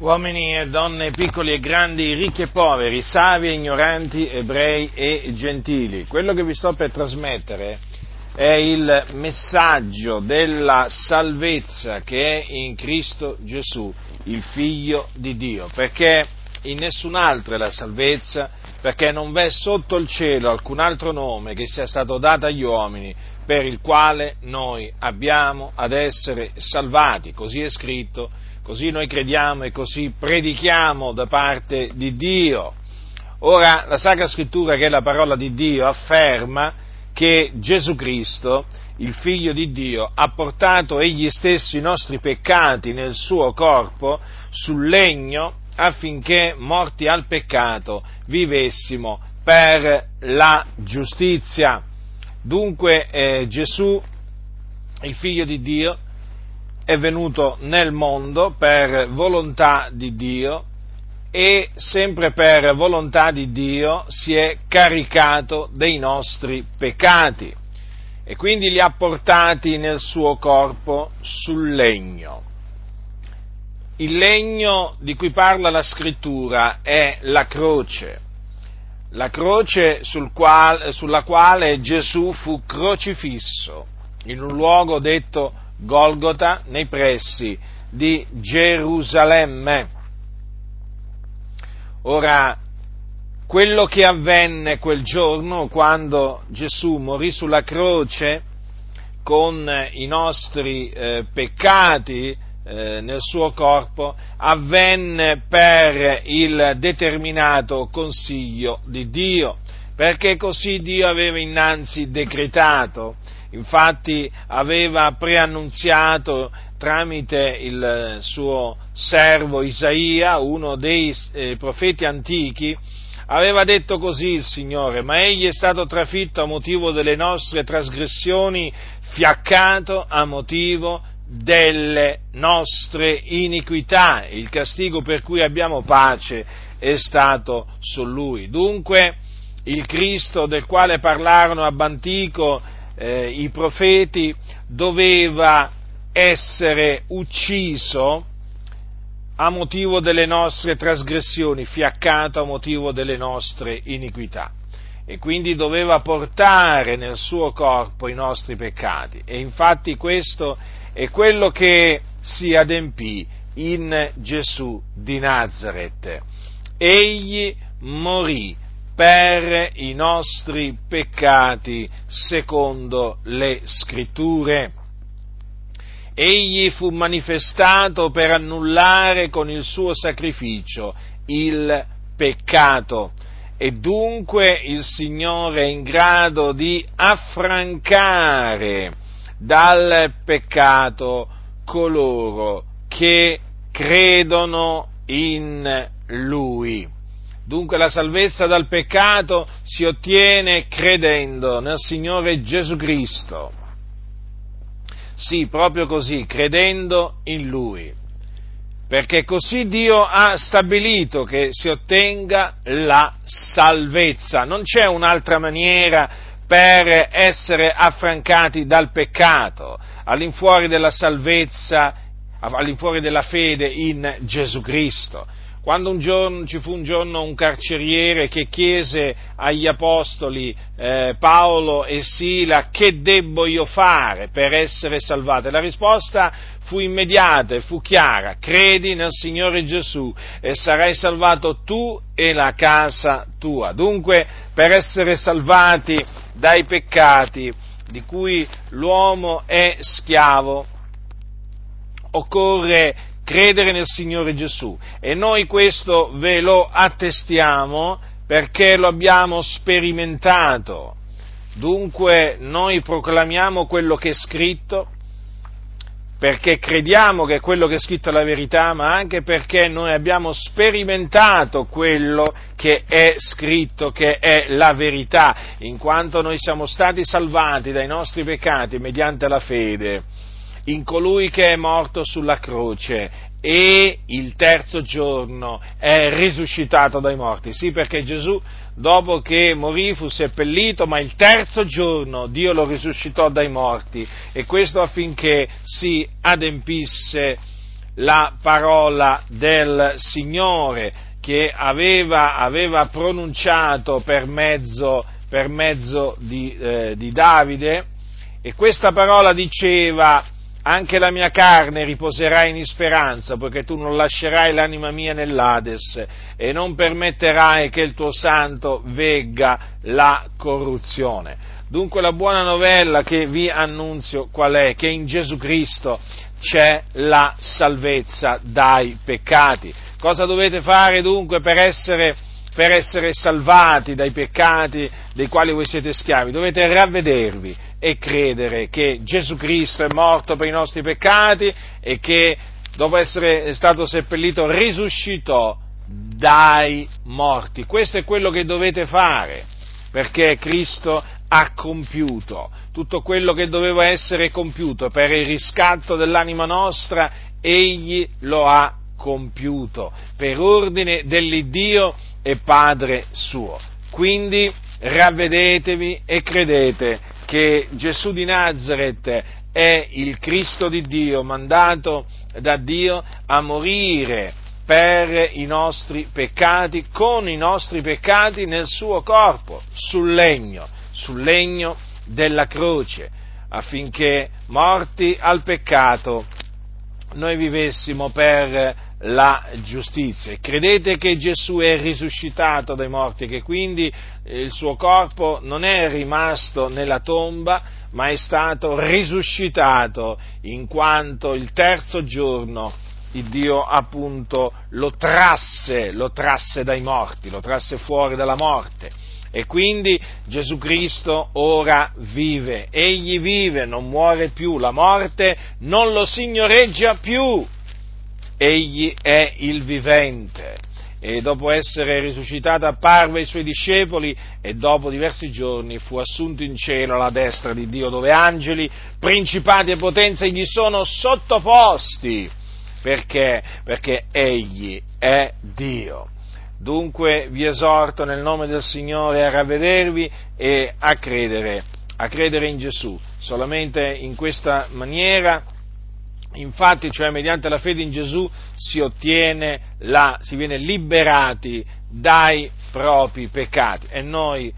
uomini e donne, piccoli e grandi, ricchi e poveri, savi e ignoranti, ebrei e gentili. Quello che vi sto per trasmettere è il messaggio della salvezza che è in Cristo Gesù, il Figlio di Dio, perché in nessun altro è la salvezza, perché non v'è sotto il cielo alcun altro nome che sia stato dato agli uomini per il quale noi abbiamo ad essere salvati, così è scritto Così noi crediamo e così predichiamo da parte di Dio. Ora, la Sacra Scrittura, che è la parola di Dio, afferma che Gesù Cristo, il Figlio di Dio, ha portato egli stesso i nostri peccati nel suo corpo sul legno affinché, morti al peccato, vivessimo per la giustizia. Dunque eh, Gesù, il Figlio di Dio, è venuto nel mondo per volontà di Dio e sempre per volontà di Dio si è caricato dei nostri peccati e quindi li ha portati nel suo corpo sul legno. Il legno di cui parla la scrittura è la croce, la croce sul quale, sulla quale Gesù fu crocifisso in un luogo detto Golgota nei pressi di Gerusalemme. Ora, quello che avvenne quel giorno quando Gesù morì sulla croce con i nostri eh, peccati eh, nel suo corpo, avvenne per il determinato consiglio di Dio, perché così Dio aveva innanzi decretato infatti aveva preannunziato tramite il suo servo Isaia, uno dei eh, profeti antichi, aveva detto così il Signore, ma egli è stato trafitto a motivo delle nostre trasgressioni, fiaccato a motivo delle nostre iniquità. Il castigo per cui abbiamo pace è stato su lui. Dunque, il Cristo del quale parlarono a Bantico eh, i profeti doveva essere ucciso a motivo delle nostre trasgressioni, fiaccato a motivo delle nostre iniquità. E quindi doveva portare nel suo corpo i nostri peccati. E infatti questo è quello che si adempì in Gesù di Nazareth. Egli morì per i nostri peccati secondo le scritture. Egli fu manifestato per annullare con il suo sacrificio il peccato e dunque il Signore è in grado di affrancare dal peccato coloro che credono in Lui. Dunque la salvezza dal peccato si ottiene credendo nel Signore Gesù Cristo. Sì, proprio così, credendo in Lui. Perché così Dio ha stabilito che si ottenga la salvezza. Non c'è un'altra maniera per essere affrancati dal peccato, all'infuori della salvezza, all'infuori della fede in Gesù Cristo. Quando un giorno, ci fu un giorno un carceriere che chiese agli apostoli eh, Paolo e Sila che debbo io fare per essere salvato, la risposta fu immediata e fu chiara, credi nel Signore Gesù e sarai salvato tu e la casa tua. Dunque, per essere salvati dai peccati di cui l'uomo è schiavo, occorre credere nel Signore Gesù e noi questo ve lo attestiamo perché lo abbiamo sperimentato. Dunque noi proclamiamo quello che è scritto perché crediamo che quello che è scritto è la verità, ma anche perché noi abbiamo sperimentato quello che è scritto, che è la verità, in quanto noi siamo stati salvati dai nostri peccati mediante la fede in colui che è morto sulla croce e il terzo giorno è risuscitato dai morti. Sì, perché Gesù, dopo che morì, fu seppellito, ma il terzo giorno Dio lo risuscitò dai morti e questo affinché si adempisse la parola del Signore che aveva, aveva pronunciato per mezzo, per mezzo di, eh, di Davide e questa parola diceva anche la mia carne riposerà in speranza, poiché tu non lascerai l'anima mia nell'Ades e non permetterai che il tuo santo vegga la corruzione. Dunque la buona novella che vi annunzio qual è? Che in Gesù Cristo c'è la salvezza dai peccati. Cosa dovete fare dunque per essere, per essere salvati dai peccati dei quali voi siete schiavi? Dovete ravvedervi e credere che Gesù Cristo è morto per i nostri peccati e che dopo essere stato seppellito risuscitò dai morti. Questo è quello che dovete fare, perché Cristo ha compiuto tutto quello che doveva essere compiuto per il riscatto dell'anima nostra, egli lo ha compiuto per ordine dell'Iddio e Padre suo. Quindi ravvedetevi e credete che Gesù di Nazareth è il Cristo di Dio, mandato da Dio a morire per i nostri peccati, con i nostri peccati nel suo corpo, sul legno, sul legno della croce, affinché morti al peccato noi vivessimo per la giustizia. Credete che Gesù è risuscitato dai morti, che quindi il suo corpo non è rimasto nella tomba, ma è stato risuscitato in quanto il terzo giorno il Dio appunto lo trasse, lo trasse dai morti, lo trasse fuori dalla morte. E quindi Gesù Cristo ora vive, egli vive, non muore più, la morte non lo signoreggia più, egli è il vivente. E dopo essere risuscitato apparve ai suoi discepoli e dopo diversi giorni fu assunto in cielo alla destra di Dio, dove angeli, principati e potenze gli sono sottoposti. Perché? Perché egli è Dio. Dunque vi esorto nel nome del Signore a ravvedervi e a credere, a credere in Gesù. Solamente in questa maniera, infatti, cioè mediante la fede in Gesù, si ottiene la, si viene liberati dai propri peccati. E noi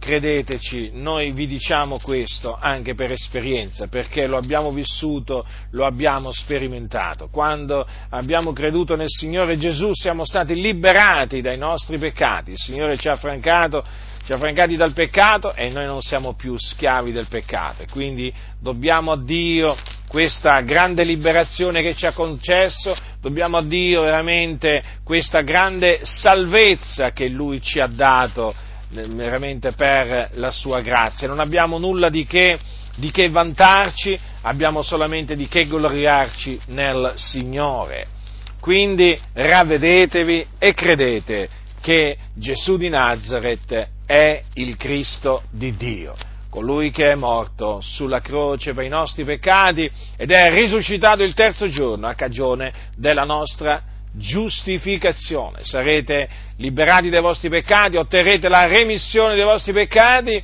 credeteci, noi vi diciamo questo anche per esperienza, perché lo abbiamo vissuto, lo abbiamo sperimentato. Quando abbiamo creduto nel Signore Gesù siamo stati liberati dai nostri peccati, il Signore ci ha affrancato, ci affrancati dal peccato e noi non siamo più schiavi del peccato. E quindi dobbiamo a Dio questa grande liberazione che ci ha concesso, dobbiamo a Dio veramente questa grande salvezza che Lui ci ha dato veramente per la sua grazia. Non abbiamo nulla di che, di che vantarci, abbiamo solamente di che gloriarci nel Signore. Quindi ravvedetevi e credete che Gesù di Nazareth è il Cristo di Dio, colui che è morto sulla croce per i nostri peccati ed è risuscitato il terzo giorno a cagione della nostra giustificazione, sarete liberati dai vostri peccati, otterrete la remissione dei vostri peccati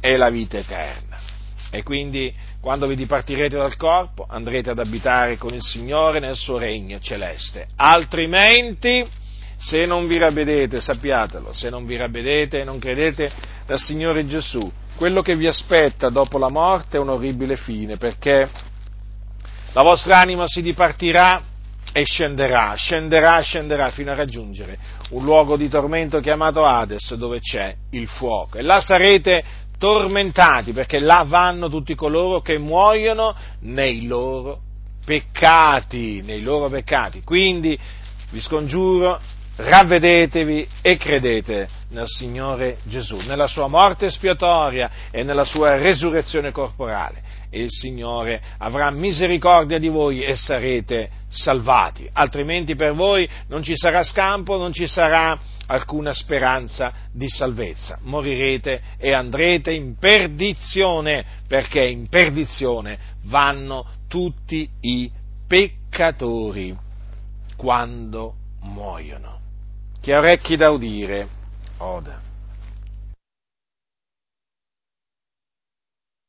e la vita eterna. E quindi quando vi dipartirete dal corpo andrete ad abitare con il Signore nel suo regno celeste. Altrimenti, se non vi ravvedete, sappiatelo, se non vi ravvedete e non credete nel Signore Gesù, quello che vi aspetta dopo la morte è un orribile fine, perché la vostra anima si dipartirà e scenderà, scenderà, scenderà fino a raggiungere un luogo di tormento chiamato Hades dove c'è il fuoco. E là sarete tormentati perché là vanno tutti coloro che muoiono nei loro peccati, nei loro peccati. Quindi vi scongiuro, ravvedetevi e credete nel Signore Gesù, nella sua morte espiatoria e nella sua resurrezione corporale e il Signore avrà misericordia di voi e sarete salvati, altrimenti per voi non ci sarà scampo, non ci sarà alcuna speranza di salvezza. Morirete e andrete in perdizione, perché in perdizione vanno tutti i peccatori quando muoiono. Chi ha orecchi da udire, all them.